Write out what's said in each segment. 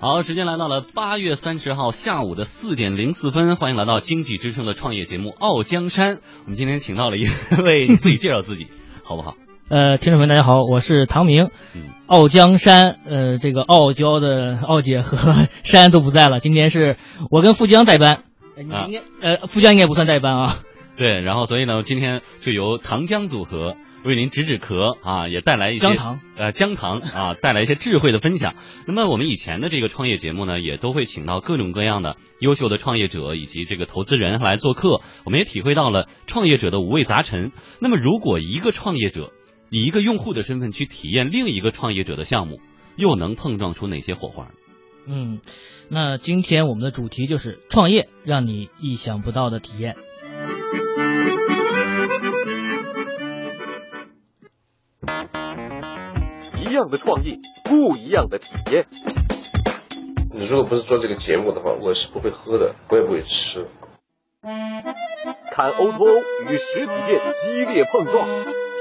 好，时间来到了八月三十号下午的四点零四分，欢迎来到经济之声的创业节目《傲江山》。我们今天请到了一位，你自己介绍自己 好不好？呃，听众朋友大家好，我是唐明。嗯，傲江山，呃，这个傲娇的傲姐和 山都不在了，今天是我跟富江代班。应该、呃，富江应该不算代班啊。对，然后所以呢，今天就由糖浆组合为您止止咳啊，也带来一些姜糖呃姜糖啊，带来一些智慧的分享。那么我们以前的这个创业节目呢，也都会请到各种各样的优秀的创业者以及这个投资人来做客，我们也体会到了创业者的五味杂陈。那么如果一个创业者以一个用户的身份去体验另一个创业者的项目，又能碰撞出哪些火花？嗯，那今天我们的主题就是创业，让你意想不到的体验。一样的创意，不一样的体验。你如果不是做这个节目的话，我是不会喝的，我也不会吃。看 O2O 与实体店激烈碰撞，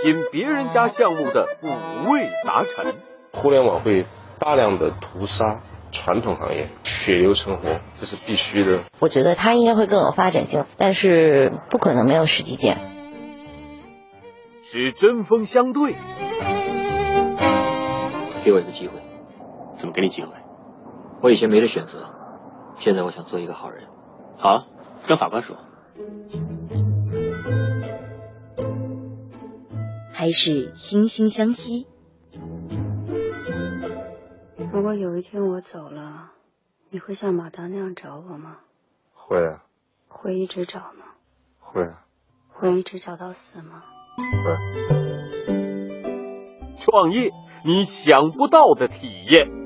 品别人家项目的五味杂陈。互联网会大量的屠杀传统行业，血流成河，这是必须的。我觉得它应该会更有发展性，但是不可能没有实体店。是针锋相对，给我一个机会。怎么给你机会？我以前没得选择，现在我想做一个好人。好，跟法官说。还是惺惺相惜。如果有一天我走了，你会像马达那样找我吗？会啊，会一直找吗？会啊，会一直找到死吗？会。创业你想不到的体验。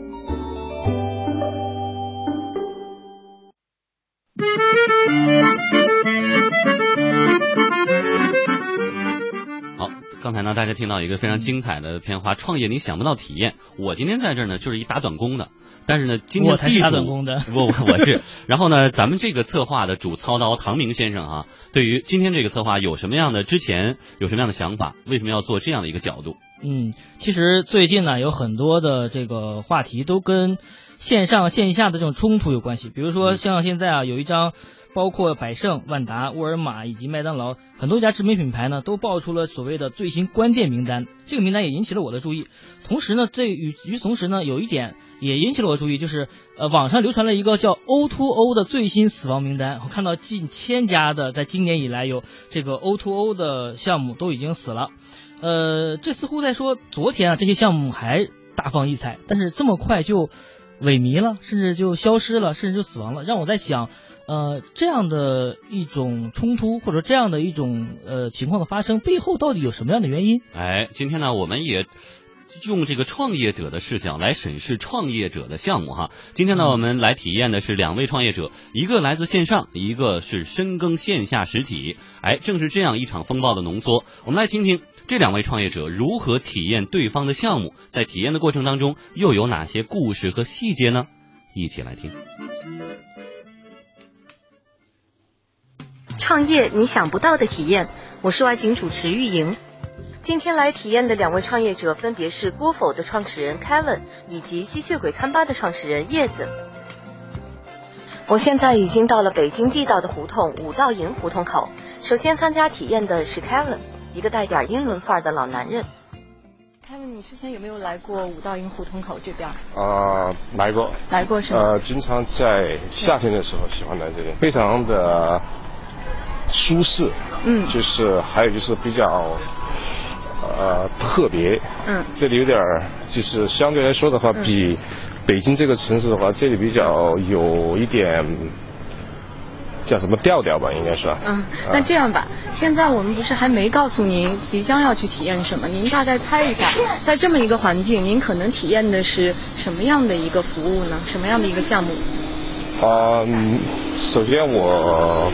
呢，大家听到一个非常精彩的片花，创业你想不到体验。我今天在这儿呢，就是一打短工的，但是呢，今天我才是地主打短工的不，我我是。然后呢，咱们这个策划的主操刀唐明先生啊，对于今天这个策划有什么样的之前有什么样的想法？为什么要做这样的一个角度？嗯，其实最近呢，有很多的这个话题都跟线上线下的这种冲突有关系。比如说，像现在啊，有一张包括百盛、万达、沃尔玛以及麦当劳很多家知名品牌呢，都爆出了所谓的最新关店名单。这个名单也引起了我的注意。同时呢，这与与此同时呢，有一点也引起了我的注意，就是呃，网上流传了一个叫 O2O O 的最新死亡名单。我看到近千家的在今年以来有这个 O2O 的项目都已经死了。呃，这似乎在说昨天啊，这些项目还大放异彩，但是这么快就萎靡了，甚至就消失了，甚至就死亡了，让我在想，呃，这样的一种冲突或者这样的一种呃情况的发生，背后到底有什么样的原因？哎，今天呢，我们也用这个创业者的视角来审视创业者的项目哈。今天呢，我们来体验的是两位创业者，一个来自线上，一个是深耕线下实体。哎，正是这样一场风暴的浓缩，我们来听听这两位创业者如何体验对方的项目，在体验的过程当中又有哪些故事和细节呢？一起来听。创业你想不到的体验，我是外景主持玉莹。今天来体验的两位创业者分别是郭否的创始人 Kevin 以及吸血鬼餐吧的创始人叶子。我现在已经到了北京地道的胡同五道营胡同口。首先参加体验的是 Kevin，一个带点英伦范儿的老男人。Kevin，你之前有没有来过五道营胡同口这边？啊、来过，来过是吗？呃，经常在夏天的时候喜欢来这里，非常的舒适，嗯就是还有就是比较呃特别，嗯这里有点儿就是相对来说的话，嗯比北京这个城市的话，这里比较有一点叫什么调调吧，应该是。嗯，那这样吧，现在我们不是还没告诉您即将要去体验什么，您大概猜一下，在这么一个环境，您可能体验的是什么样的一个服务呢？什么样的一个项目？啊、嗯首先我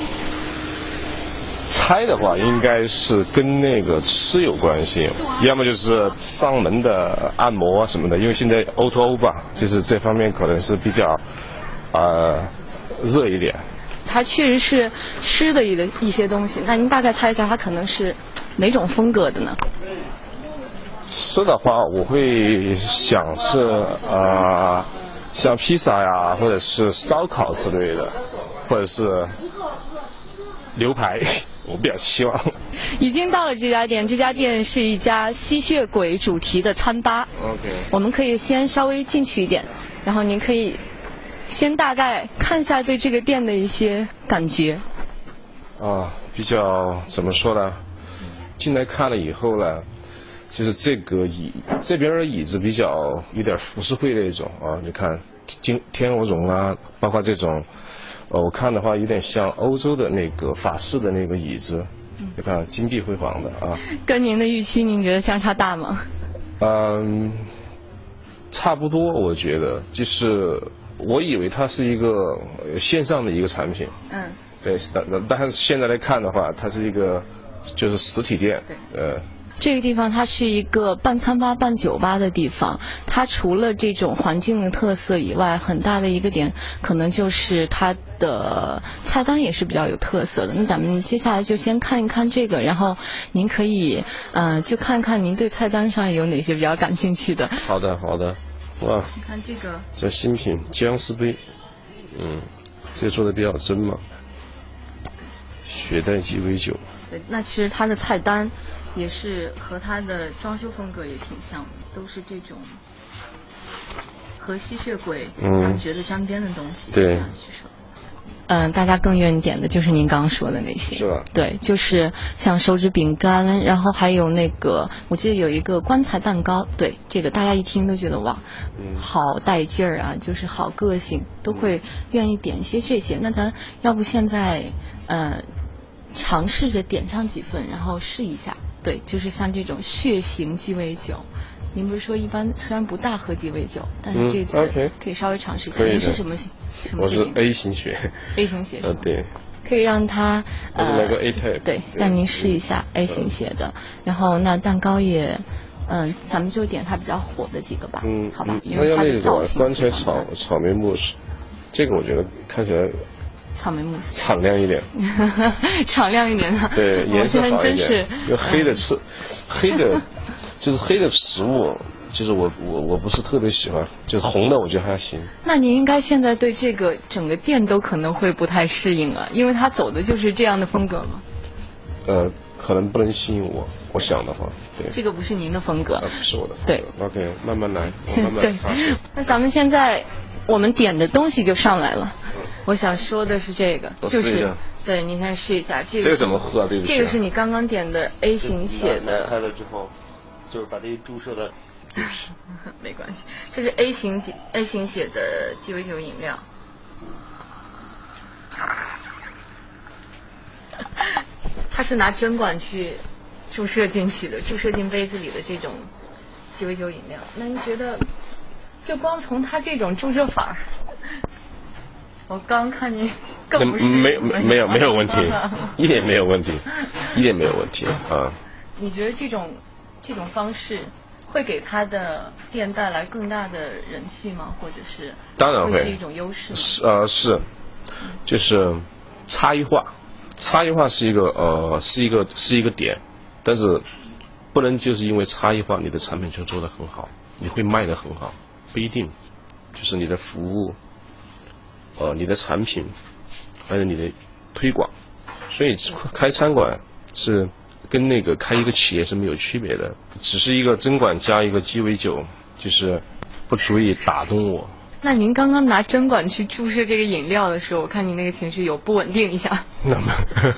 猜的话，应该是跟那个吃有关系，要么就是上门的按摩啊什么的，因为现在 O to O 吧，就是这方面可能是比较呃热一点。它确实是吃的一的一些东西。那您大概猜一下，它可能是哪种风格的呢？吃的话，我会想是呃，像披萨呀，或者是烧烤之类的，或者是牛排，我比较希望。已经到了这家店，这家店是一家吸血鬼主题的餐吧。OK。我们可以先稍微进去一点，然后您可以先大概看一下对这个店的一些感觉。啊，比较怎么说呢？进来看了以后呢，就是这个椅这边的椅子比较有点浮世绘那种啊，你看金天鹅绒啊，包括这种，呃，我看的话有点像欧洲的那个法式的那个椅子，你看金碧辉煌的啊。跟您的预期，您觉得相差大吗？嗯，差不多，我觉得就是我以为它是一个呃线上的一个产品，嗯，对，但但但是现在来看的话，它是一个就是实体店，对呃，这个地方它是一个半餐吧、半酒吧的地方。它除了这种环境的特色以外，很大的一个点可能就是它的菜单也是比较有特色的。那咱们接下来就先看一看这个，然后您可以呃就看看您对菜单上有哪些比较感兴趣的。好的好的，哇，你看这个，这新品姜丝杯，嗯，这做的比较真嘛，雪带鸡尾酒，对，那其实它的菜单也是和它的装修风格也挺像的，都是这种和吸血鬼他们觉的沾边的东西。对。嗯，大家更愿意点的就是您刚刚说的那些，是吧？对，就是像手指饼干，然后还有那个，我记得有一个棺材蛋糕，对，这个大家一听都觉得哇，嗯好带劲儿啊，就是好个性，都会愿意点一些这些。那咱要不现在呃尝试着点上几份，然后试一下。对，就是像这种血型鸡尾酒，您不是说一般虽然不大喝鸡尾酒，但是嗯这次可以稍微尝试一下。您是什么型什么 A 型血？A 型血呃对，可以让他呃来个 A type 对，让您试一下 A 型血的。然后那蛋糕也，嗯，咱们就点它比较火的几个吧，嗯，好吧嗯，因为它的造型棺材非常的草草莓慕斯，这个我觉得看起来草莓慕斯，敞亮一点，敞亮一点的。对，我颜色好一点是，就黑的吃，黑的，就是黑的食物，就是我我我不是特别喜欢，就是红的我觉得还行。那您应该现在对这个整个店都可能会不太适应啊，因为他走的就是这样的风格嘛。呃，可能不能吸引我，我想的话，对，这个不是您的风格啊，不是我的。对，OK，慢慢来，我 慢慢对发现。，那咱们现在我们点的东西就上来了。我想说的是这个，就是对，你先试一下这个。这个怎么喝啊对不起啊这个是你刚刚点的 A 型血的，开了之后，就是把这个注射的。没关系，这是 A 型血 A 型血的鸡尾酒饮料。他是拿针管去注射进去的，注射进杯子里的这种鸡尾酒饮料。那您觉得，就光从他这种注射法儿，我刚看你更不是嗯没没没有没有问题，一点没有问题，一点没有问题啊。你觉得这种这种方式会给他的店带来更大的人气吗？或者是当然会是一种优势吗？是呃是，就是差异化，差异化是一个呃是一个是一个点，但是不能就是因为差异化你的产品就做得很好，你会卖得很好，不一定，就是你的服务，呃你的产品，还有你的推广，所以开餐馆是跟那个开一个企业是没有区别的，只是一个针管加一个鸡尾酒，就是不足以打动我。那您刚刚拿针管去注射这个饮料的时候，我看您那个情绪有不稳定一下。那么，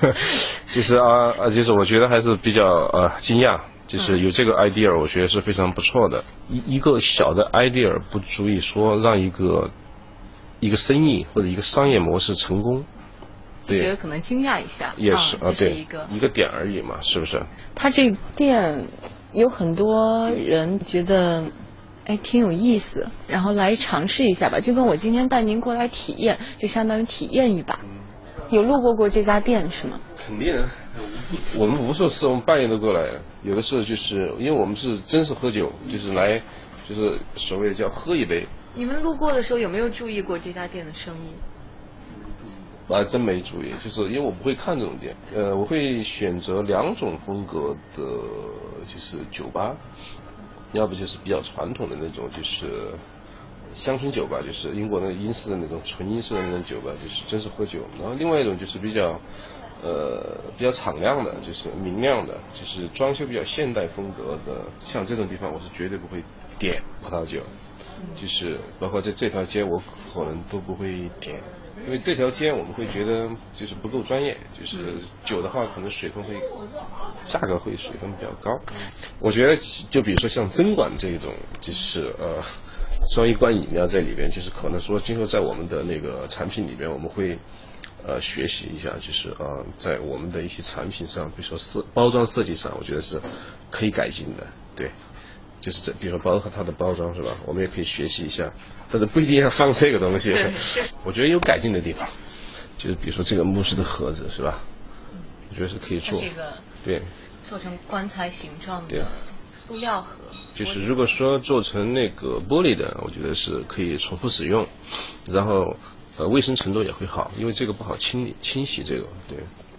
其实啊啊，就是我觉得还是比较呃惊讶，就是有这个 idea，我觉得是非常不错的。一一个小的 idea 不足以说让一个一个生意或者一个商业模式成功。对觉得，可能惊讶一下，也是啊，对一个。一个点而已嘛，是不是？他这店有很多人觉得，哎，挺有意思，然后来尝试一下吧。就跟我今天带您过来体验，就相当于体验一把。有路过过这家店是吗？肯定啊，我们无数次我们半夜都过来了，有的时候就是因为我们是真是喝酒，就是来就是所谓的叫喝一杯。你们路过的时候有没有注意过这家店的生意？啊，真没注意，就是因为我不会看这种店，呃，我会选择两种风格的，就是酒吧，要不就是比较传统的那种，就是乡村酒吧，就是英国那个英式的那种纯英式的那种酒吧，就是真是喝酒。然后另外一种就是比较，呃，比较敞亮的，就是明亮的，就是装修比较现代风格的，像这种地方我是绝对不会点葡萄酒，就是包括在这条街我可能都不会点。因为这条街我们会觉得就是不够专业，就是酒的话可能水分会价格会水分比较高。我觉得就比如说像针管这种，就是呃装一罐饮料在里边，就是可能说今后在我们的那个产品里边，我们会呃学习一下，就是呃在我们的一些产品上，比如说设包装设计上，我觉得是可以改进的，对。就是这，比如说包括它的包装是吧？我们也可以学习一下，但是不一定要放这个东西。我觉得有改进的地方，就是比如说这个木质的盒子是吧？我觉得是可以做。这个对。做成棺材形状的塑料盒。就是如果说做成那个玻璃的，我觉得是可以重复使用，然后呃卫生程度也会好，因为这个不好清理清洗这个。对。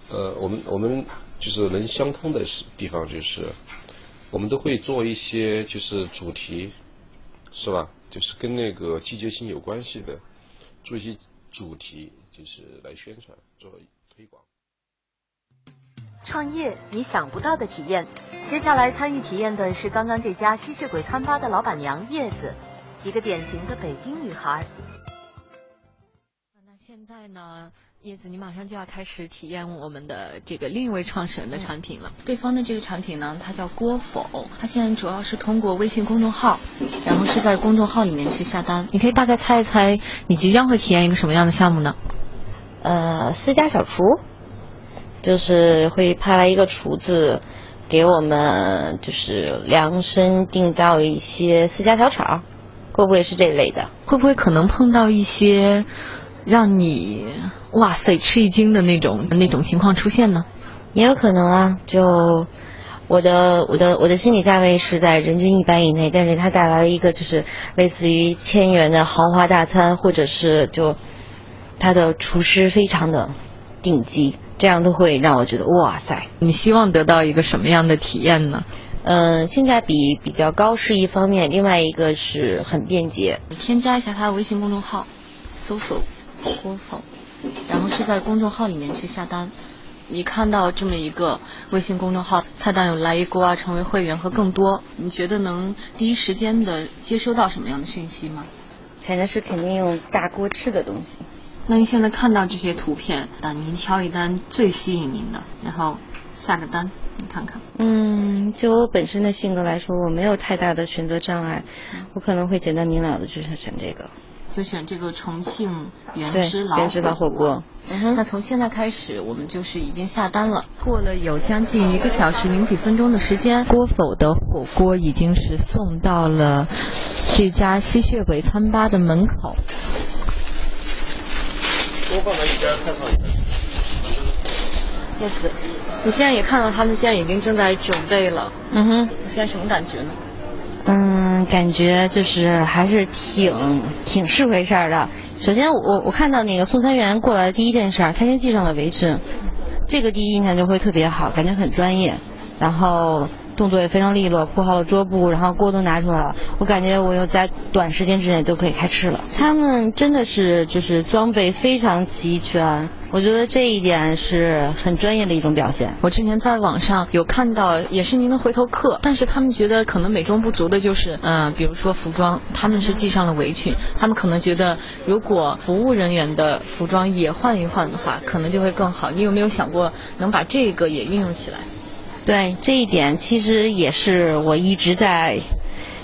呃，我们我们就是能相通的地方就是。我们都会做一些就是主题，是吧？就是跟那个季节性有关系的，做一些主题，就是来宣传做推广。创业你想不到的体验，接下来参与体验的是刚刚这家吸血鬼餐吧的老板娘叶子，一个典型的北京女孩。那现在呢？叶子，你马上就要开始体验我们的这个另一位创始人的产品了。对方的这个产品呢，它叫郭否，它现在主要是通过微信公众号，然后是在公众号里面去下单。你可以大概猜一猜，你即将会体验一个什么样的项目呢？呃，私家小厨，就是会派来一个厨子，给我们就是量身定造一些私家小炒，会不会是这一类的？会不会可能碰到一些让你？哇塞，吃一惊的那种那种情况出现呢，也有可能啊。就我的我的我的心理价位是在人均一百以内，但是它带来了一个就是类似于千元的豪华大餐，或者是就它的厨师非常的顶级，这样都会让我觉得哇塞。你希望得到一个什么样的体验呢？嗯，性价比比较高是一方面，另外一个是很便捷。添加一下他的微信公众号，搜索锅否。然后是在公众号里面去下单，你看到这么一个微信公众号，菜单有来一锅啊，成为会员和更多，你觉得能第一时间的接收到什么样的讯息吗？反正是肯定用大锅吃的东西。那您现在看到这些图片，啊，您挑一单最吸引您的，然后下个单，你看看。嗯，就我本身的性格来说，我没有太大的选择障碍，我可能会简单明了的就是选这个。就选这个重庆原汁老原汁老火锅。嗯哼，那从现在开始，我们就是已经下单了。过了有将近一个小时零几分钟的时间，郭否的火锅已经是送到了这家吸血鬼餐吧的门口。多放在一边看看。叶子，你现在也看到他们现在已经正在准备了。嗯哼，你现在什么感觉呢？嗯，感觉就是还是挺挺是回事儿的。首先，我我看到那个送餐员过来的第一件事儿，他先系上了围裙，这个第一印象就会特别好，感觉很专业。然后。动作也非常利落，铺好了桌布，然后锅都拿出来了。我感觉我又在短时间之内都可以开吃了。他们真的是就是装备非常齐全，我觉得这一点是很专业的一种表现。我之前在网上有看到，也是您的回头客，但是他们觉得可能美中不足的就是，嗯，比如说服装，他们是系上了围裙，他们可能觉得如果服务人员的服装也换一换的话，可能就会更好。你有没有想过能把这个也运用起来？对这一点，其实也是我一直在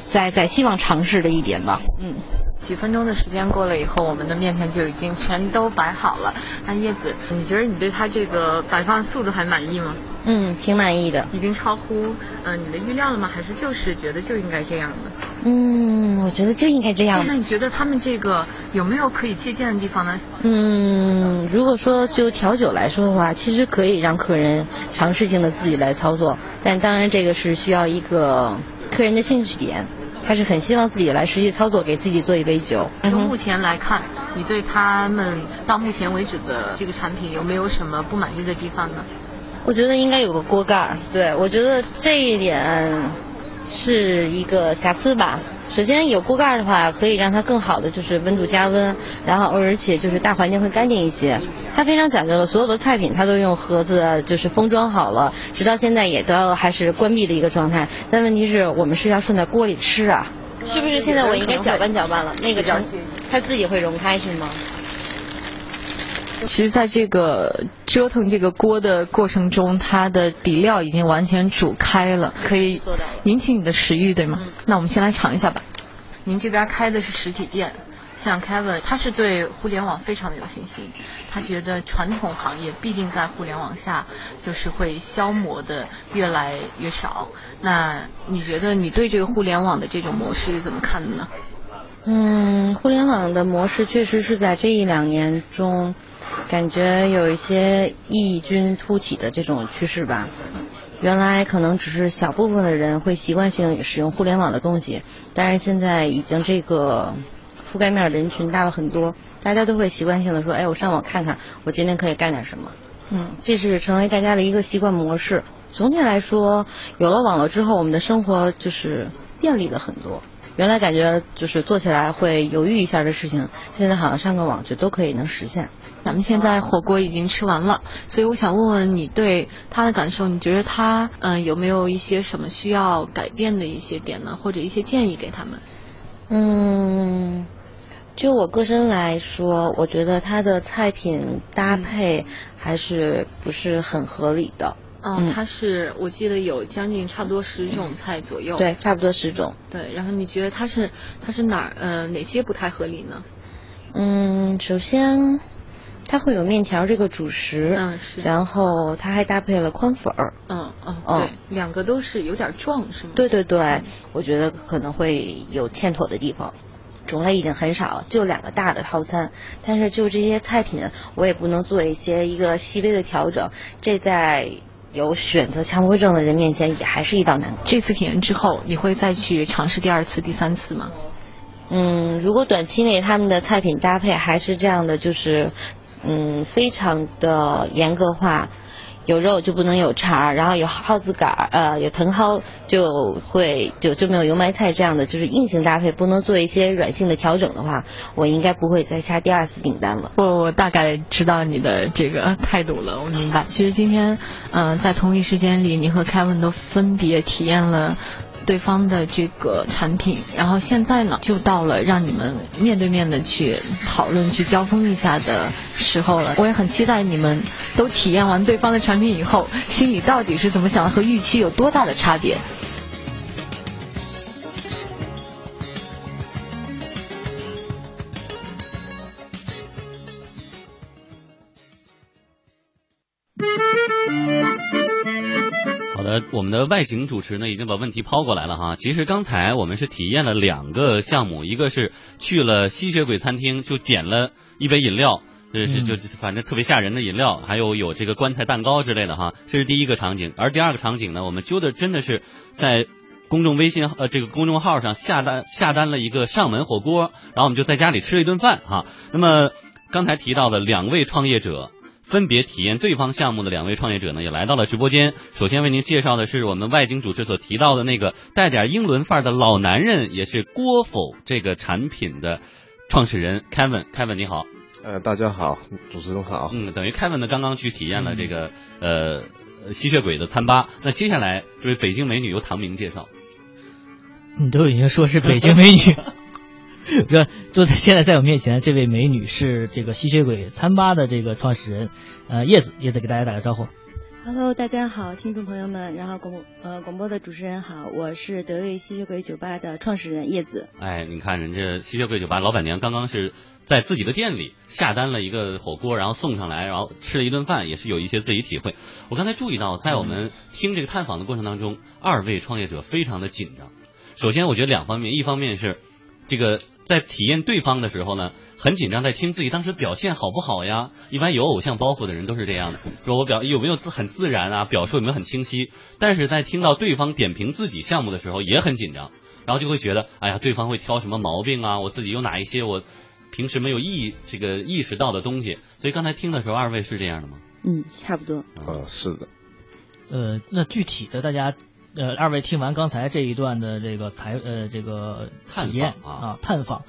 在在希望尝试的一点吧。嗯，几分钟的时间过了以后，我们的面团就已经全都摆好了。那叶子，你觉得你对它这个摆放速度还满意吗？嗯，挺满意的。已经超乎呃你的预料了吗？还是就是觉得就应该这样的？嗯，我觉得就应该这样。那你觉得他们这个有没有可以借鉴的地方呢？嗯，如果说就调酒来说的话，其实可以让客人尝试性的自己来操作，但当然这个是需要一个客人的兴趣点。他是很希望自己来实际操作，给自己做一杯酒。从目前来看，你对他们到目前为止的这个产品有没有什么不满意的地方呢？我觉得应该有个锅盖儿，对我觉得这一点是一个瑕疵吧。首先有锅盖儿的话，可以让它更好的就是温度加温，然后而且就是大环境会干净一些。它非常讲究的，所有的菜品它都用盒子就是封装好了，直到现在也都还是关闭的一个状态。但问题是我们是要顺在锅里吃啊，是不是？现在我应该搅拌搅拌了，那个成它自己会融开是吗？其实，在这个折腾这个锅的过程中，它的底料已经完全煮开了，可以引起你的食欲，对吗？那我们先来尝一下吧。您这边开的是实体店，像 Kevin，他是对互联网非常的有信心，他觉得传统行业必定在互联网下就是会消磨的越来越少。那你觉得你对这个互联网的这种模式怎么看的呢？嗯，互联网的模式确实是在这一两年中。感觉有一些异军突起的这种趋势吧。原来可能只是小部分的人会习惯性使用互联网的东西，但是现在已经这个覆盖面人群大了很多，大家都会习惯性的说：“哎，我上网看看，我今天可以干点什么。”嗯，这是成为大家的一个习惯模式。总体来说，有了网络之后，我们的生活就是便利了很多。原来感觉就是做起来会犹豫一下的事情，现在好像上个网就都可以能实现。咱们现在火锅已经吃完了，所以我想问问你对他的感受，你觉得他嗯有没有一些什么需要改变的一些点呢，或者一些建议给他们？嗯，就我个人来说，我觉得他的菜品搭配还是不是很合理的。嗯，它是我记得有将近差不多十种菜左右。对，差不多十种。对，然后你觉得它是它是哪儿呃哪些不太合理呢？嗯，首先它会有面条这个主食，嗯是，然后它还搭配了宽粉儿。嗯嗯对，两个都是有点壮是吗？对对对，我觉得可能会有欠妥的地方。种类已经很少了，就两个大的套餐，但是就这些菜品，我也不能做一些一个细微的调整，这在。有选择强迫症的人面前，也还是一道难。这次体验之后，你会再去尝试第二次、第三次吗？嗯，如果短期内他们的菜品搭配还是这样的，就是嗯，非常的严格化。有肉就不能有肠，然后有蒿子杆儿，呃，有茼蒿就会就就没有油麦菜这样的，就是硬性搭配，不能做一些软性的调整的话，我应该不会再下第二次订单了。我我大概知道你的这个态度了，我明白。其实今天，嗯，在同一时间里，你和 Kevin 都分别体验了。对方的这个产品，然后现在呢，就到了让你们面对面的去讨论、去交锋一下的时候了。我也很期待你们都体验完对方的产品以后，心里到底是怎么想的，和预期有多大的差别。我们的外景主持呢，已经把问题抛过来了哈。其实刚才我们是体验了两个项目，一个是去了吸血鬼餐厅，就点了一杯饮料，这是就反正特别吓人的饮料，还有有这个棺材蛋糕之类的哈。这是第一个场景，而第二个场景呢，我们揪的真的是在公众微信呃这个公众号上下单下单了一个上门火锅，然后我们就在家里吃了一顿饭哈。那么刚才提到的两位创业者。分别体验对方项目的两位创业者呢，也来到了直播间。首先为您介绍的是我们外景主持所提到的那个带点英伦范儿的老男人，也是郭否这个产品的创始人 Kevin。Kevin 你好，呃，大家好，主持人好。嗯，等于 Kevin 呢刚刚去体验了这个呃吸血鬼的餐吧。那接下来这位北京美女由唐明介绍。你都已经说是北京美女。哥，坐在现在在我面前的这位美女是这个吸血鬼餐吧的这个创始人，呃，叶子，叶子给大家打个招呼。Hello，大家好，听众朋友们，然后广播呃广播的主持人好，我是德瑞吸血鬼酒吧的创始人叶子。哎，你看人家吸血鬼酒吧老板娘刚刚是在自己的店里下单了一个火锅，然后送上来，然后吃了一顿饭，也是有一些自己体会。我刚才注意到，在我们听这个探访的过程当中，二位创业者非常的紧张。首先，我觉得两方面，一方面是这个。在体验对方的时候呢，很紧张，在听自己当时表现好不好呀？一般有偶像包袱的人都是这样的，说我表有没有自很自然啊，表述有没有很清晰？但是在听到对方点评自己项目的时候也很紧张。然后就会觉得，哎呀，对方会挑什么毛病啊？我自己有哪一些我平时没有意这个意识到的东西？所以刚才听的时候，二位是这样的吗？嗯，差不多。啊，是的。呃，那具体的大家。呃，二位听完刚才这一段的这个采呃这个体验啊探访，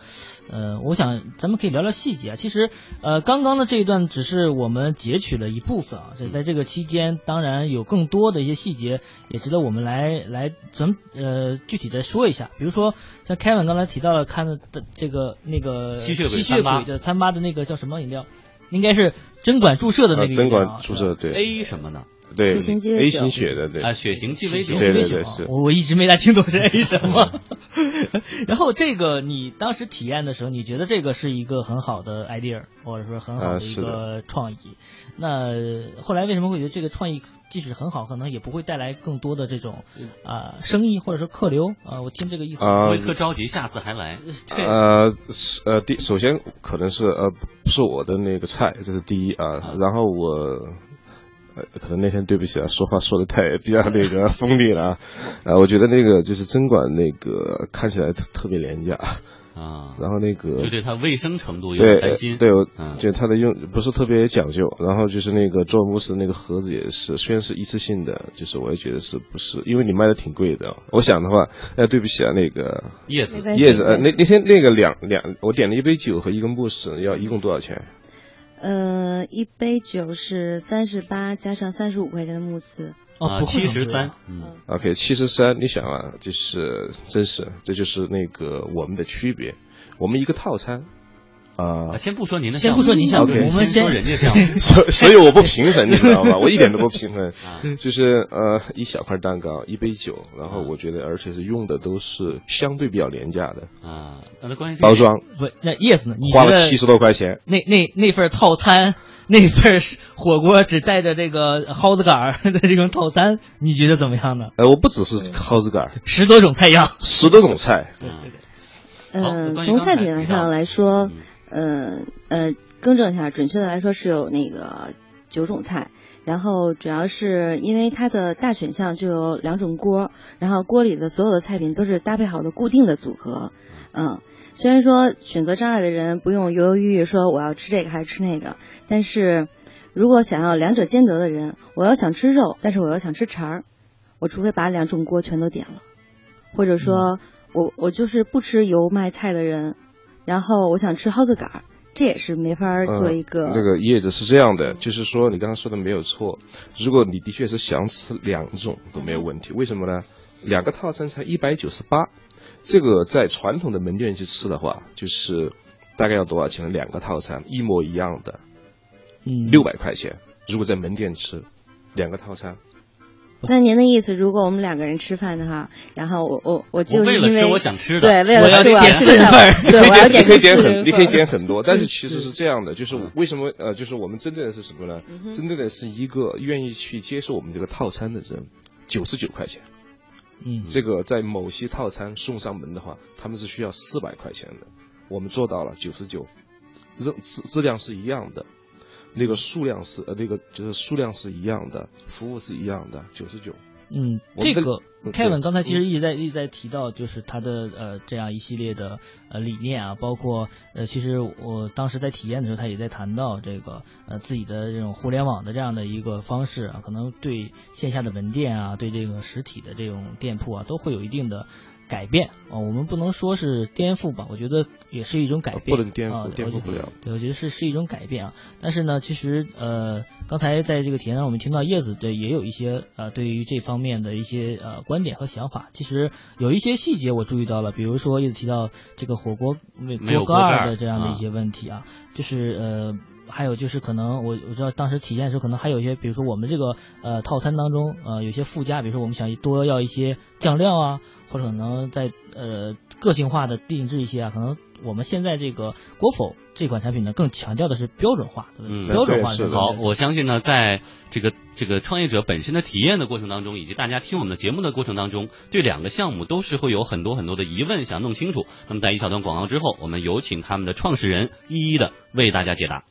呃，我想咱们可以聊聊细节。其实呃，刚刚的这一段只是我们截取了一部分啊，在在这个期间，当然有更多的一些细节也值得我们来来咱呃具体的说一下。比如说像 Kevin 刚才提到了看的这个那个吸血吸血鬼的餐吧的那个叫什么饮料，应该是针管注射的那个针管注射对 A 什么呢？对，A 型血的对啊，血型鸡尾酒，对对对是。我我一直没太听懂是 A 什么。然后这个你当时体验的时候，你觉得这个是一个很好的 idea，或者说很好的一个创意。那后来为什么会觉得这个创意即使很好，可能也不会带来更多的这种啊生意或者说客流啊？我听这个意思，不会特着急，下次还来。呃呃，第首先可能是呃不是我的那个菜，这是第一啊。然后我。呃，可能那天对不起啊，说话说的太比较那个 锋利了啊，啊，我觉得那个就是针管那个看起来特特别廉价。啊，然后那个就对它卫生程度有点担心，对，就它的用不是特别讲究，然后就是那个做慕斯那个盒子也是，虽然是一次性的，就是我也觉得是不是，因为你卖的挺贵的，我想的话，哎，对不起啊，那个叶子叶子，呃，那那天那个两两，我点了一杯酒和一个慕斯，要一共多少钱？呃，一杯酒是三十八，加上三十五块钱的慕斯，哦，七十三，嗯，OK，七十三，你想啊，就是真是，这就是那个我们的区别，我们一个套餐。啊，先不说您的，先不说您项目，我们先说人家项目。所所以我不平衡，你知道吗？我一点都不平衡。就是呃，一小块蛋糕，一杯酒，然后我觉得，而且是用的都是相对比较廉价的啊。那关于包装，不，那叶子呢？你花了七十多块钱。那那那份套餐，那份火锅只带着这个蒿子杆的这种套餐，你觉得怎么样呢？呃，我不只是蒿子杆，十多种菜样，十多种菜。对对对。嗯，从菜品上来说。呃呃，更正一下，准确的来说是有那个九种菜，然后主要是因为它的大选项就有两种锅，然后锅里的所有的菜品都是搭配好的固定的组合。嗯，虽然说选择障碍的人不用犹犹豫豫说我要吃这个还是吃那个，但是如果想要两者兼得的人，我要想吃肉，但是我又想吃肠儿，我除非把两种锅全都点了，或者说我我就是不吃油麦菜的人。然后我想吃蒿子杆儿，这也是没法做一个。那个叶子是这样的，就是说你刚刚说的没有错。如果你的确是想吃两种都没有问题，为什么呢？两个套餐才一百九十八，这个在传统的门店去吃的话，就是大概要多少钱？两个套餐一模一样的，嗯，六百块钱。如果在门店吃两个套餐。那您的意思，如果我们两个人吃饭的话，然后我我我就是因为我想吃的，对，为了吃我要点四份，对，我要点可以点很，你可以点很多，但是其实是这样的，就是为什么呃，就是我们针对的是什么呢？针对的是一个愿意去接受我们这个套餐的人，九十九块钱。嗯，这个在某些套餐送上门的话，他们是需要四百块钱的，我们做到了九十九，质质质量是一样的。那个数量是呃，那个就是数量是一样的，服务是一样的，九十九。嗯，这个 Kevin 刚才其实一直在一直在提到，就是他的呃这样一系列的呃理念啊，包括呃其实我当时在体验的时候，他也在谈到这个呃自己的这种互联网的这样的一个方式啊，可能对线下的门店啊，对这个实体的这种店铺啊，都会有一定的。改变啊，我们不能说是颠覆吧，我觉得也是一种改变。不能颠覆，颠覆不了。对，我觉得是是一种改变啊。但是呢，其实呃，刚才在这个体验上，我们听到叶子对也有一些呃对于这方面的一些呃观点和想法。其实有一些细节我注意到了，比如说叶子提到这个火锅没有锅盖的这样的一些问题啊，就是呃。还有就是可能我我知道当时体验的时候，可能还有一些，比如说我们这个呃套餐当中呃有些附加，比如说我们想多要一些酱料啊，或者可能在呃个性化的定制一些啊，可能我们现在这个国否这款产品呢更强调的是标准化，对嗯，标准化是好，我相信呢，在这个这个创业者本身的体验的过程当中，以及大家听我们的节目的过程当中，对两个项目都是会有很多很多的疑问想弄清楚。那么在一小段广告之后，我们有请他们的创始人一一的为大家解答。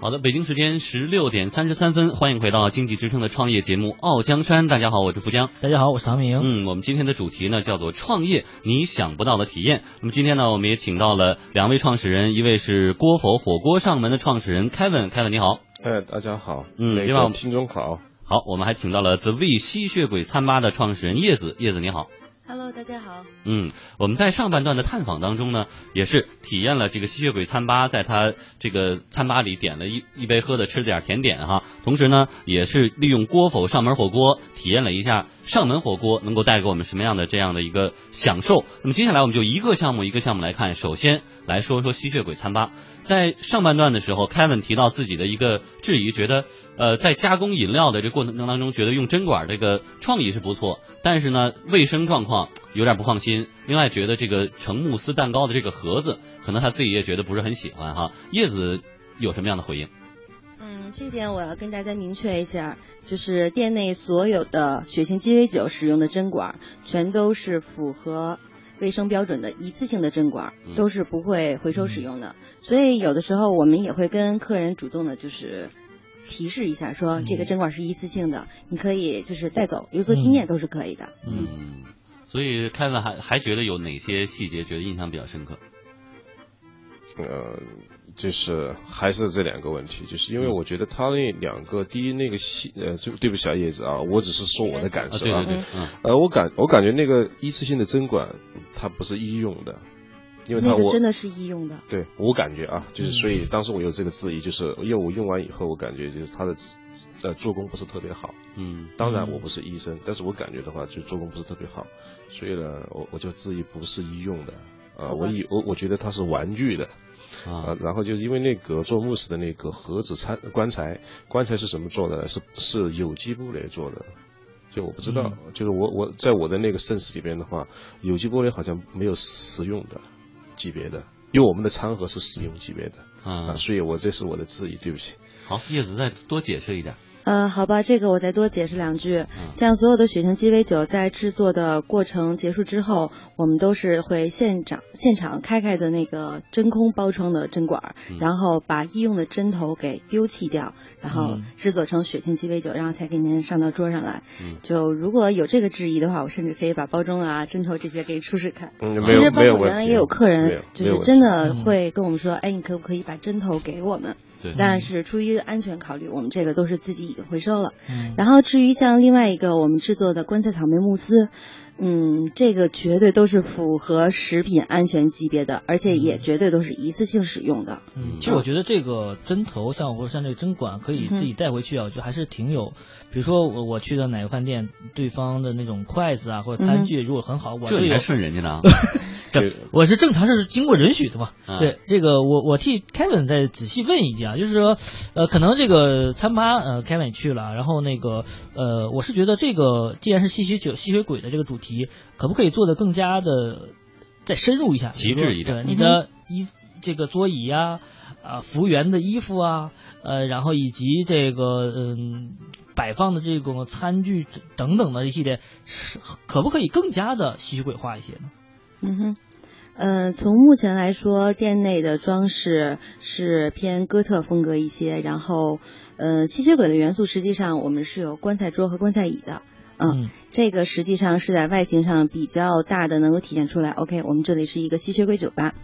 好，的，北京时间十六点三十三分，欢迎回到经济之声的创业节目《傲江山》。大家好，我是富江。大家好，我是唐明。嗯，我们今天的主题呢叫做创业你想不到的体验。那么今天呢，我们也请到了两位创始人，一位是锅否火锅上门的创始人 Kevin，Kevin 你好。哎，大家好。嗯，另外听众好。好，我们还请到了 The V 吸血鬼餐吧的创始人叶子，叶子你好。Hello，大家好。嗯，我们在上半段的探访当中呢，也是体验了这个吸血鬼餐吧，在他这个餐吧里点了一一杯喝的，吃了点甜点哈。同时呢，也是利用锅否上门火锅，体验了一下上门火锅能够带给我们什么样的这样的一个享受。那么接下来我们就一个项目一个项目来看，首先来说说吸血鬼餐吧。在上半段的时候，Kevin 提到自己的一个质疑，觉得呃在加工饮料的这过程当中，觉得用针管这个创意是不错，但是呢卫生状况有点不放心。另外觉得这个盛慕斯蛋糕的这个盒子，可能他自己也觉得不是很喜欢哈。叶子有什么样的回应？嗯，这点我要跟大家明确一下，就是店内所有的血型鸡尾酒使用的针管，全都是符合。卫生标准的一次性的针管都是不会回收使用的，所以有的时候我们也会跟客人主动的，就是提示一下，说这个针管是一次性的，你可以就是带走，留作纪念都是可以的。嗯，所以凯文还还觉得有哪些细节觉得印象比较深刻？呃，就是还是这两个问题，就是因为我觉得他那两个，第一那个细，呃，就对不起啊叶子啊，我只是说我的感受啊，对对对，嗯，呃，我感我感觉那个一次性的针管它不是医用的，因为它我真的是医用的，对我感觉啊，就是所以当时我有这个质疑，就是因为我用完以后，我感觉就是它的呃做工不是特别好，嗯，当然我不是医生，但是我感觉的话就做工不是特别好，所以呢，我我就质疑不是医用的，啊，我以我我觉得它是玩具的。啊，然后就是因为那个做墓室的那个盒子餐棺材，棺材是什么做的？是是有机玻璃做的，就我不知道，嗯、就是我我在我的那个 sense 里边的话，有机玻璃好像没有实用的级别的，因为我们的餐盒是实用级别的啊，所以我这是我的质疑，对不起。好，叶子再多解释一点。呃，好吧，这个我再多解释两句。像所有的血清鸡尾酒在制作的过程结束之后，我们都是会现场现场开开的那个真空包装的针管，嗯、然后把医用的针头给丢弃掉，然后制作成血清鸡尾酒，然后才给您上到桌上来。嗯、就如果有这个质疑的话，我甚至可以把包装啊、针头这些给出示看。嗯，其实包括原来也有客人就是真的会跟我们说，哎，你可不可以把针头给我们？对，但是出于安全考虑，我们这个都是自己已经回收了。嗯，然后至于像另外一个我们制作的棺材草莓慕斯，嗯，这个绝对都是符合食品安全级别的，而且也绝对都是一次性使用的。嗯，其实我觉得这个针头像或者像这个针管可以自己带回去啊，我觉得还是挺有。比如说我我去的哪个饭店，对方的那种筷子啊或者餐具如果很好，我这你还顺人家呢？对，我是正常是经过允许的嘛。嗯、对，这个我我替 Kevin 再仔细问一句啊，就是说，呃，可能这个餐吧呃 Kevin 去了，然后那个呃，我是觉得这个既然是吸血酒吸血鬼的这个主题，可不可以做的更加的再深入一下，极致一点？对，你的衣这个桌椅呀、啊，服务员的衣服啊，呃，然后以及这个嗯摆放的这种餐具等等的一系列，是可不可以更加的吸血鬼化一些呢？嗯哼，呃，从目前来说，店内的装饰是偏哥特风格一些，然后，呃，吸血鬼的元素实际上我们是有棺材桌和棺材椅的，嗯，嗯这个实际上是在外形上比较大的能够体现出来。OK，我们这里是一个吸血鬼酒吧，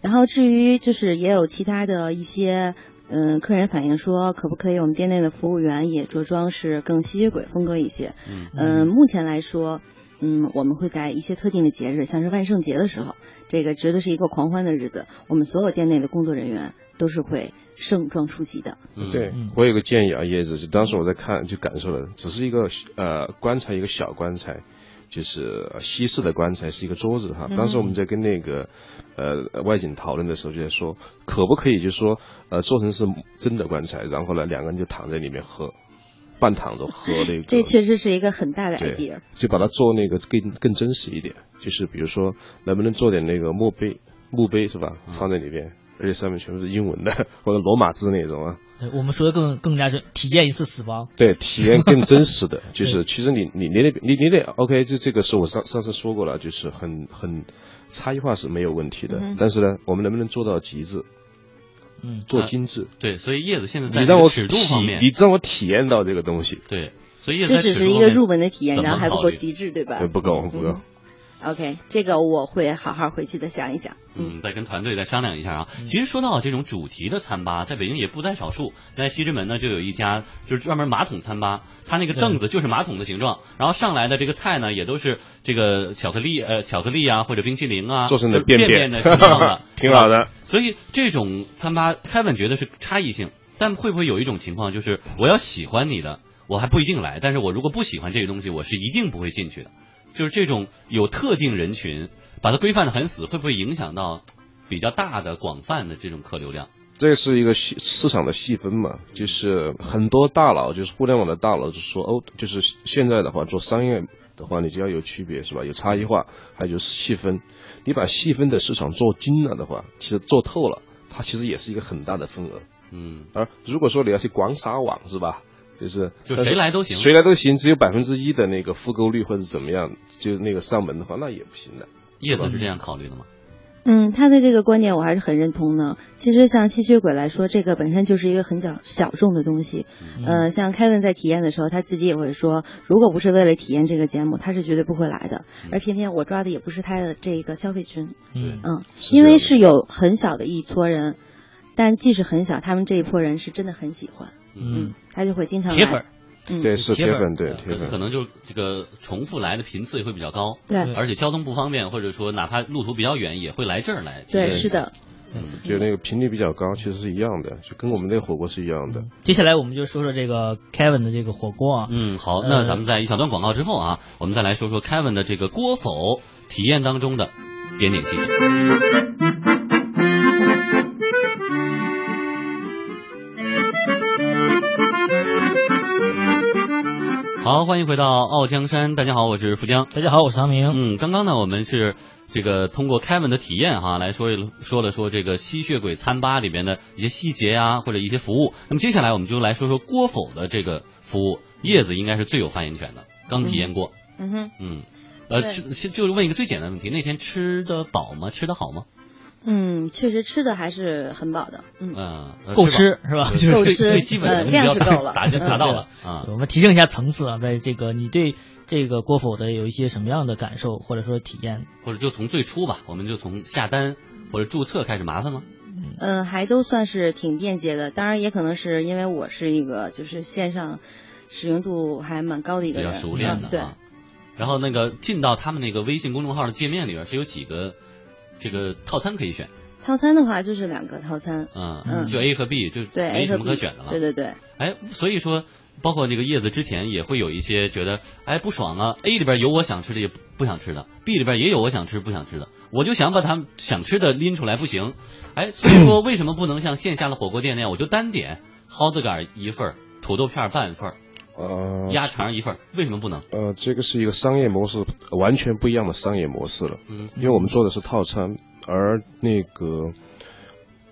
然后至于就是也有其他的一些。嗯，客人反映说，可不可以我们店内的服务员也着装是更吸血鬼风格一些？嗯嗯，目前来说。嗯，我们会在一些特定的节日，像是万圣节的时候，这个绝对是一个狂欢的日子。我们所有店内的工作人员都是会盛装出席的。嗯、对我有个建议啊，叶子，就当时我在看就感受了，只是一个呃棺材，一个小棺材，就是西式的棺材，是一个桌子哈。当时我们在跟那个呃外景讨论的时候，就在说，可不可以就说呃做成是真的棺材，然后呢两个人就躺在里面喝。半躺着喝那个，这确实是一个很大的 idea。就把它做那个更更真实一点，就是比如说能不能做点那个墓碑，墓碑是吧？放在里边，而且上面全部是英文的或者罗马字那种啊。我们说的更更加是体验一次死亡。对，体验更真实的，就是其实你你你得你你得 OK，这这个是我上上次说过了，就是很很差异化是没有问题的，嗯、但是呢，我们能不能做到极致？嗯，做精致。对，所以叶子现在在你让我尺度方面，你让我体验到这个东西。对，所以叶子这只是一个入门的体验，然后还不够极致，对吧？不够，不够。OK，这个我会好好回去的想一想。嗯，再跟团队再商量一下啊。其实说到这种主题的餐吧，在北京也不在少数。在西直门呢，就有一家就是专门马桶餐吧，它那个凳子就是马桶的形状，然后上来的这个菜呢，也都是这个巧克力呃巧克力啊或者冰淇淋啊做成的便便的形状的，挺好的。所以这种餐吧，Kevin 觉得是差异性，但会不会有一种情况，就是我要喜欢你的，我还不一定来，但是我如果不喜欢这个东西，我是一定不会进去的。就是这种有特定人群，把它规范的很死，会不会影响到比较大的、广泛的这种客流量？这是一个细市场的细分嘛，就是很多大佬，就是互联网的大佬，就说哦，就是现在的话做商业的话，你就要有区别是吧？有差异化，还有细分。你把细分的市场做精了的话，其实做透了，它其实也是一个很大的份额。嗯，而如果说你要去广撒网是吧？就是就谁来都行，谁来都行，只有百分之一的那个复购率或者怎么样，就那个上门的话，那也不行的。叶子是这样考虑的吗？嗯，他的这个观点我还是很认同的。其实像吸血鬼来说，这个本身就是一个很小小众的东西。嗯、呃，像凯文在体验的时候，他自己也会说，如果不是为了体验这个节目，他是绝对不会来的。嗯、而偏偏我抓的也不是他的这个消费群。嗯嗯，因为是有很小的一撮人，但即使很小，他们这一波人是真的很喜欢。嗯，他就会经常铁粉。嗯，对，是铁粉，对铁粉，可能就这个重复来的频次也会比较高，对，而且交通不方便，或者说哪怕路途比较远，也会来这儿来。对，是的，嗯，就那个频率比较高，其实是一样的，就跟我们那个火锅是一样的。接下来我们就说说这个 Kevin 的这个火锅啊，嗯，好，那咱们在一小段广告之后啊，我们再来说说 Kevin 的这个锅否体验当中的点点细节。好，欢迎回到傲江山。大家好，我是富江。大家好，我是唐明。嗯，刚刚呢，我们是这个通过 Kevin 的体验哈，来说说了说这个吸血鬼餐吧里边的一些细节啊，或者一些服务。那么接下来我们就来说说郭否的这个服务。叶子应该是最有发言权的，刚体验过。嗯哼。嗯，呃，吃就是问一个最简单的问题，那天吃得饱吗？吃得好吗？嗯，确实吃的还是很饱的，嗯，嗯，够吃是吧？就是，最基本的量是够了，达达到了 啊。我们提升一下层次啊，在这个你对这个郭否的有一些什么样的感受或者说体验？或者就从最初吧，我们就从下单或者注册开始麻烦吗？嗯，还都算是挺便捷的，当然也可能是因为我是一个就是线上使用度还蛮高的一个人，比较熟练的、嗯、对。然后那个进到他们那个微信公众号的界面里边是有几个。这个套餐可以选，套餐的话就是两个套餐，嗯。嗯，就 A 和 B 就对没什么可选的了，对对对。哎，所以说，包括那个叶子之前也会有一些觉得，哎不爽啊，A 里边有我想吃的也不想吃的，B 里边也有我想吃不想吃的，我就想把他们想吃的拎出来，不行，哎，所以说 为什么不能像线下的火锅店那样，我就单点蒿子杆一份，土豆片半份。呃，鸭肠一份，为什么不能？呃，这个是一个商业模式，完全不一样的商业模式了。嗯，因为我们做的是套餐，而那个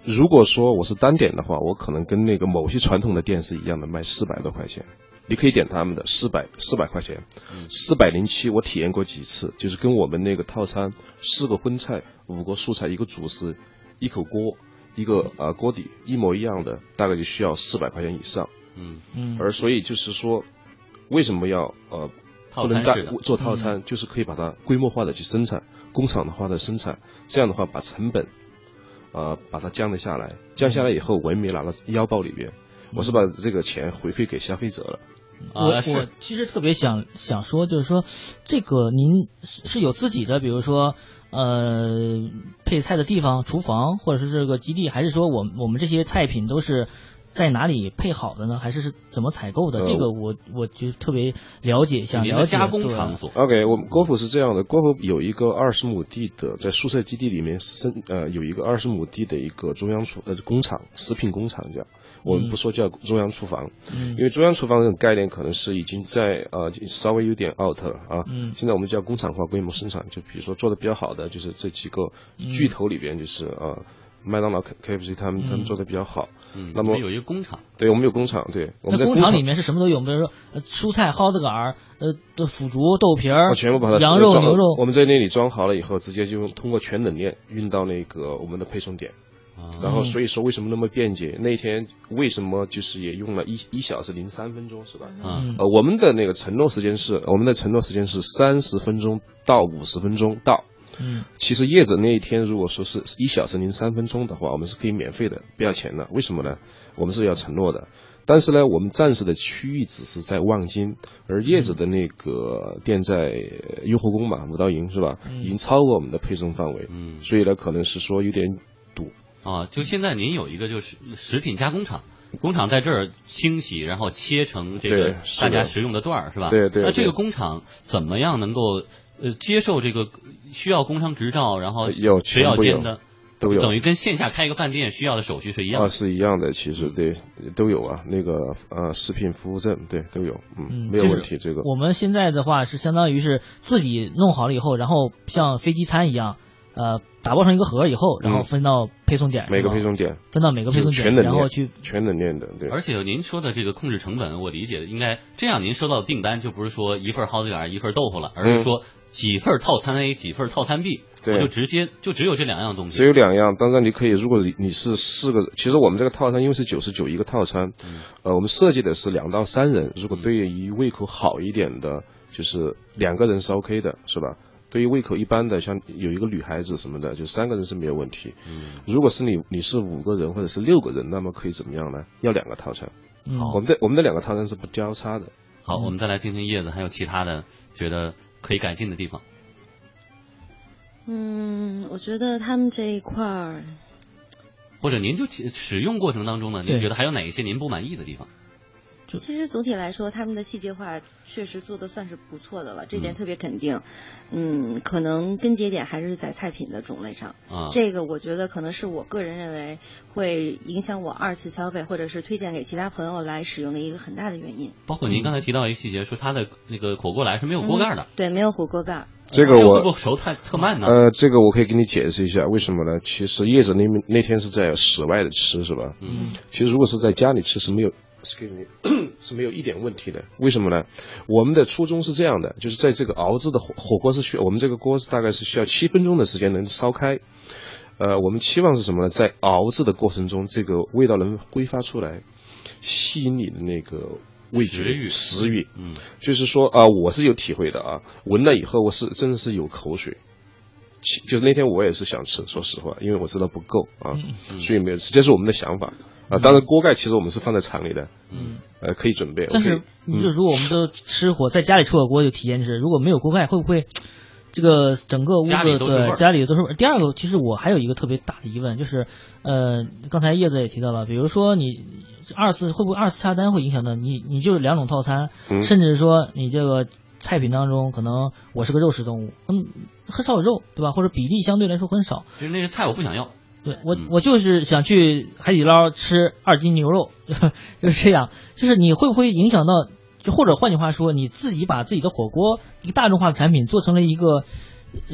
如果说我是单点的话，我可能跟那个某些传统的店是一样的，卖四百多块钱。你可以点他们的四百四百块钱，四百零七我体验过几次，就是跟我们那个套餐四个荤菜、五个素菜、一个主食、一口锅、一个呃锅底一模一样的，大概就需要四百块钱以上。嗯嗯，而所以就是说，为什么要呃不能干做套餐？就是可以把它规模化的去生产，工厂的话的生产，这样的话把成本呃把它降了下来，降下来以后我也没拿到腰包里边，我是把这个钱回馈给消费者了。我我其实特别想想说，就是说这个您是有自己的，比如说呃配菜的地方、厨房，或者是这个基地，还是说我我们这些菜品都是？在哪里配好的呢？还是是怎么采购的？呃、这个我我就特别了解，想了解加工场所。OK，我们郭府是这样的，郭府有一个二十亩地的，在宿舍基地里面生呃有一个二十亩地的一个中央厨呃工厂，食品工厂叫，我们不说叫中央厨房，嗯、因为中央厨房这种概念可能是已经在呃稍微有点 out 了啊。嗯。现在我们叫工厂化规模生产，就比如说做的比较好的就是这几个巨头里边就是呃。麦当劳、K F C 他们他们做的比较好，嗯，那么有一个工厂，对我们有工厂，对，我们工厂里面是什么都有，比如说蔬菜、蒿子杆儿、呃的腐竹、豆皮儿，全部把它羊肉、牛肉，我们在那里装好了以后，直接就通过全冷链运到那个我们的配送点，然后所以说为什么那么便捷？那天为什么就是也用了一一小时零三分钟是吧？嗯呃，我们的那个承诺时间是我们的承诺时间是三十分钟到五十分钟到。嗯，其实叶子那一天如果说是一小时零三分钟的话，我们是可以免费的，不要钱的。为什么呢？我们是要承诺的。但是呢，我们暂时的区域只是在望京，而叶子的那个店在呃雍和宫嘛，五道营是吧？嗯已经超过我们的配送范围，嗯所以呢，可能是说有点堵。啊，就现在您有一个就是食品加工厂，工厂在这儿清洗，然后切成这个大家食用的段儿，是吧？对对那这个工厂怎么样能够呃接受这个需要工商执照，然后有食药全部有监的？都有等于跟线下开一个饭店需要的手续是一样啊，的。是一样的，其实对都有啊，那个呃食品服务证对都有，嗯，嗯，没有问题这个。我们现在的话是相当于是自己弄好了以后，然后像飞机餐一样，呃，打包成一个盒以后，然后嗯分到配送点，每个配送点分到每个配送点，全然后去全冷链的，对。而且您说的这个控制成本，我理解的应该这样，您收到的订单就不是说一份蒿子杆一份豆腐了，而是说几份套餐 A 几份套餐 B，嗯对我就直接就只有这两样东西。只有两样，当然你可以，如果你你是四个，其实我们这个套餐因为是九十九一个套餐，嗯呃，我们设计的是两到三人，如果对于胃口好一点的，就是两个人是 OK 的，是吧？对于胃口一般的，像有一个女孩子什么的，就三个人是没有问题。嗯，如果是你你是五个人或者是六个人，那么可以怎么样呢？要两个套餐。嗯我们的我们的两个套餐是不交叉的。好，我们再来听听叶子还有其他的觉得可以改进的地方。嗯，我觉得他们这一块儿，或者您就使使用过程当中呢，您觉得还有哪一些您不满意的地方？其实总体来说，他们的细节化确实做的算是不错的了，这点嗯特别肯定。嗯，可能根节点还是在菜品的种类上。啊这个我觉得可能是我个人认为会影响我二次消费，或者是推荐给其他朋友来使用的一个很大的原因。包括您刚才提到一个细节，说它的那个火锅来是没有锅盖的嗯，对，没有火锅盖。这个我这会不会熟太特慢呢？呃，这个我可以给你解释一下，为什么呢？其实叶子那边那天是在室外的吃，是吧？嗯。其实如果是在家里吃是没有，excuse me，是没有一点问题的。为什么呢？我们的初衷是这样的，就是在这个熬制的火火锅是需要，我们这个锅是大概是需要七分钟的时间能烧开。呃，我们期望是什么呢？在熬制的过程中，这个味道能挥发出来，吸引你的那个味觉食欲食欲。嗯，就是说啊、我是有体会的啊，闻了以后我是真的是有口水。其就是那天我也是想吃，说实话，因为我知道不够啊，嗯所以没有吃。这是我们的想法啊。当然，锅盖其实我们是放在厂里的，嗯，呃，可以准备。但是就如果我们都吃火，在家里吃火锅，就体验就是，如果没有锅盖，会不会这个整个屋子对家里都是？第二个，其实我还有一个特别大的疑问，就是呃，刚才叶子也提到了，比如说你二次会不会二次下单会影响到你？你就是两种套餐，嗯甚至说你这个菜品当中，可能我是个肉食动物，嗯，很少有肉，对吧？或者比例相对来说很少。就是那些菜我不想要。对我，我就是想去海底捞吃二斤牛肉，就是这样。就是你会不会影响到，就或者换句话说，你自己把自己的火锅一个大众化的产品做成了一个呃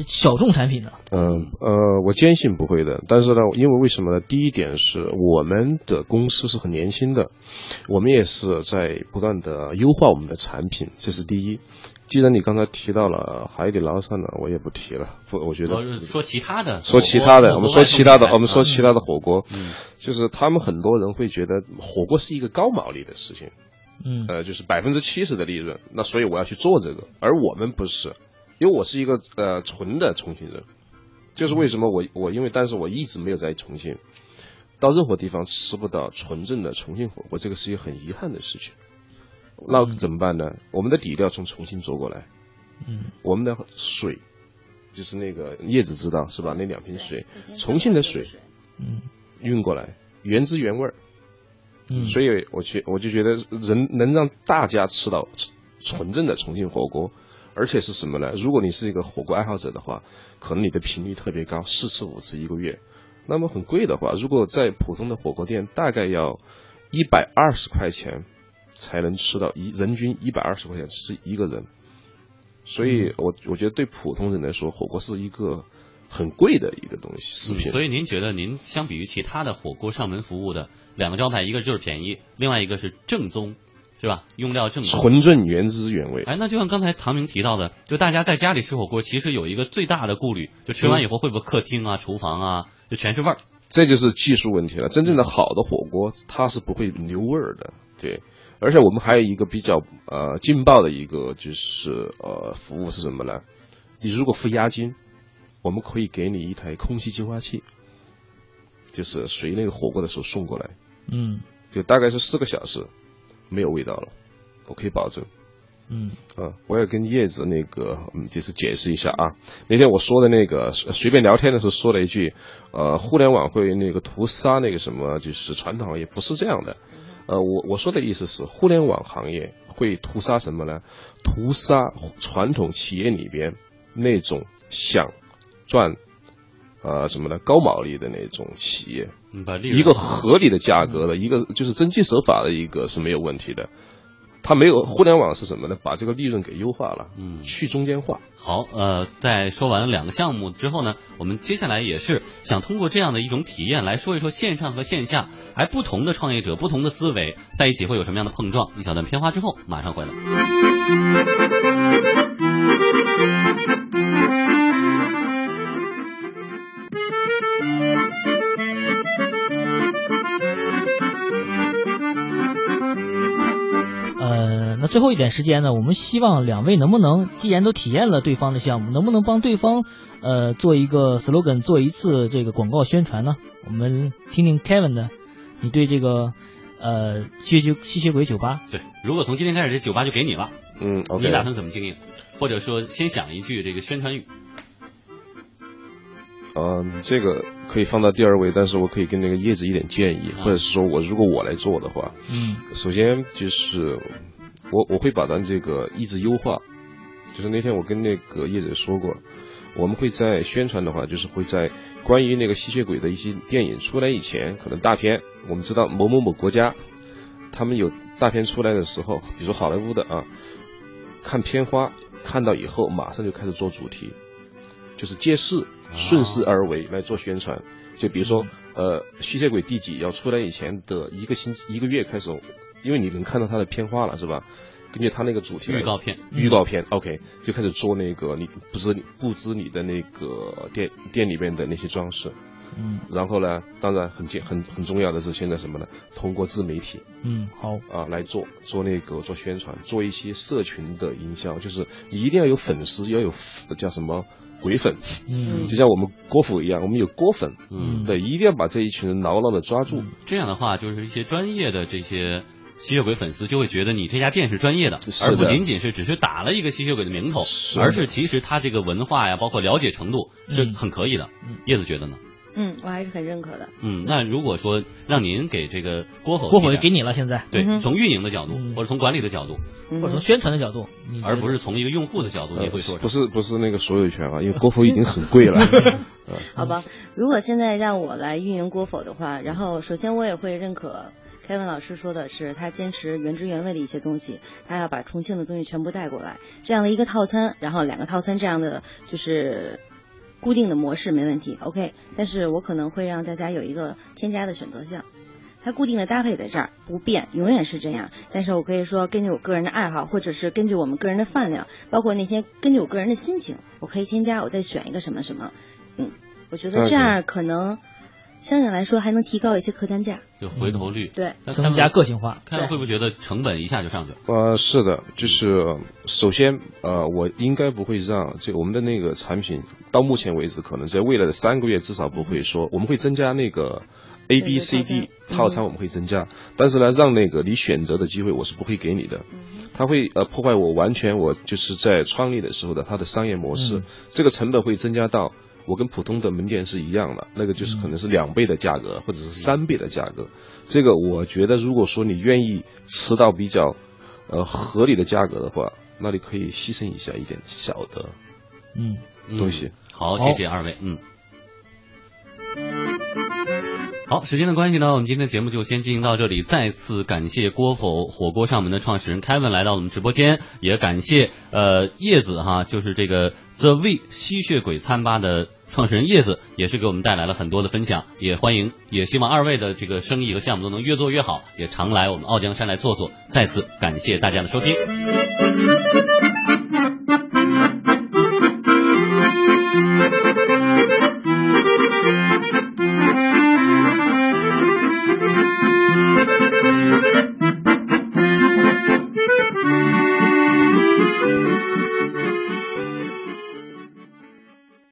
小众产品呢？嗯呃，我坚信不会的。但是呢，因为为什么呢？第一点是我们的公司是很年轻的，我们也是在不断的优化我们的产品，这是第一。既然你刚才提到了海底捞上呢，我也不提了。不，我觉得说其他的，说其他的，我们说其他的，我们说其他的火锅，嗯，就是他们很多人会觉得火锅是一个高毛利的事情，嗯呃，就是百分之七十的利润，那所以我要去做这个，而我们不是，因为我是一个呃纯的重庆人，就是为什么我我因为但是我一直没有在重庆，到任何地方吃不到纯正的重庆火锅，这个是一个很遗憾的事情。那怎么办呢？我们的底料从重庆做过来，嗯，我们的水就是那个叶子知道是吧？那两瓶水，重庆的水，嗯，运过来，原汁原味儿。嗯所以我去我就觉得人能让大家吃到纯正的重庆火锅，而且是什么呢？如果你是一个火锅爱好者的话，可能你的频率特别高，四次五次一个月。那么很贵的话，如果在普通的火锅店，大概要一百二十块钱才能吃到一人均一百二十块钱吃一个人。所以我我觉得对普通人来说，火锅是一个很贵的一个东西，食品。嗯所以您觉得，您相比于其他的火锅上门服务的两个招牌，一个就是便宜，另外一个是正宗，是吧？用料正宗，纯正原汁原味。哎，那就像刚才唐明提到的，就大家在家里吃火锅，其实有一个最大的顾虑，就吃完以后会不会客厅啊、厨房啊，就全是味儿，这就是技术问题了。真正的好的火锅，它是不会留味儿的，对。而且我们还有一个比较呃劲爆的一个就是呃服务是什么呢？你如果付押金，我们可以给你一台空气净化器，就是随那个火锅的时候送过来，嗯，就大概是四个小时，没有味道了，我可以保证。嗯，啊，我要跟叶子那个，嗯，就是解释一下啊。那天我说的那个随便聊天的时候说了一句，呃，互联网会那个屠杀那个什么，就是传统行业，不是这样的。呃，我我说的意思是，互联网行业会屠杀什么呢？屠杀传统企业里边那种想赚呃什么的高毛利的那种企业，一个合理的价格的一个就是遵纪守法的一个是没有问题的。它没有互联网是什么呢？把这个利润给优化了，嗯，去中间化。好，呃，在说完两个项目之后呢，我们接下来也是想通过这样的一种体验来说一说线上和线下还不同的创业者、不同的思维在一起会有什么样的碰撞。一小段片花之后，马上回来。最后一点时间呢，我们希望两位能不能，既然都体验了对方的项目，能不能帮对方，呃，做一个 slogan，做一次这个广告宣传呢？我们听听 Kevin 的，你对这个，呃，吸血吸血鬼酒吧，对，如果从今天开始这酒吧就给你了，嗯，你打算怎么经营？或者说先想一句这个宣传语？嗯，这个可以放到第二位，但是我可以跟那个叶子一点建议，或者是说我如果我来做的话，嗯，首先就是。我我会把咱这个一直优化，就是那天我跟那个叶子说过，我们会在宣传的话，就是会在关于那个吸血鬼的一些电影出来以前，可能大片，我们知道某某某国家，他们有大片出来的时候，比如好莱坞的啊，看片花看到以后，马上就开始做主题，就是借势顺势而为来做宣传，就比如说呃吸血鬼第几要出来以前的一个星期一个月开始。因为你能看到它的片花了，是吧？根据它那个主题，预告片，预告片，OK，就开始做那个你布置布置你的那个店店里面的那些装饰，嗯，然后呢，当然很很很重要的是现在什么呢？通过自媒体，嗯，好啊来做做那个做宣传，做一些社群的营销，就是你一定要有粉丝，要有叫什么？鬼粉，嗯，就像我们郭府一样，我们有郭粉，嗯，对，一定要把这一群人牢牢的抓住。这样的话，就是一些专业的这些。吸血鬼粉丝就会觉得你这家店是专业的，而不仅仅是只是打了一个吸血鬼的名头，而是其实他这个文化呀，包括了解程度是很可以的。叶子觉得呢？嗯，我还是很认可的。嗯，那如果说让您给这个郭否，郭否就给你了。现在对，从运营的角度，或者从管理的角度，或者从宣传的角度，而不是从一个用户的角度，你会说不是不是那个所有权啊，因为郭否已经很贵了。好吧，如果现在让我来运营郭否的话，然后首先我也会认可。凯文老师说的是，他坚持原汁原味的一些东西，他要把重庆的东西全部带过来，这样的一个套餐，然后两个套餐这样的就是固定的模式没问题，OK。但是我可能会让大家有一个添加的选择项，它固定的搭配在这儿不变，永远是这样。但是我可以说，根据我个人的爱好，或者是根据我们个人的饭量，包括那天根据我个人的心情，我可以添加，我再选一个什么什么，嗯，我觉得这样可能。相对来说还能提高一些客单价，就回头率，对，增加个性化。看会不会觉得成本一下就上去了？呃，是的，就是首先呃，我应该不会让这我们的那个产品到目前为止，可能在未来的三个月至少不会说我们会增加那个 A B C D 套餐，我们会增加，但是呢，让那个你选择的机会我是不会给你的，它会呃破坏我完全我就是在创立的时候的它的商业模式，这个成本会增加到。我跟普通的门店是一样的，那个就是可能是两倍的价格，或者是三倍的价格。这个我觉得，如果说你愿意吃到比较呃合理的价格的话，那你可以牺牲一下一点小的嗯东西。好，谢谢二位，嗯。好，时间的关系呢，我们今天的节目就先进行到这里。再次感谢郭否火锅上门的创始人 Kevin 来到我们直播间，也感谢呃叶子哈，就是这个 The We 吸血鬼餐吧的创始人叶子，也是给我们带来了很多的分享。也欢迎，也希望二位的这个生意和项目都能越做越好，也常来我们傲江山来坐坐。再次感谢大家的收听。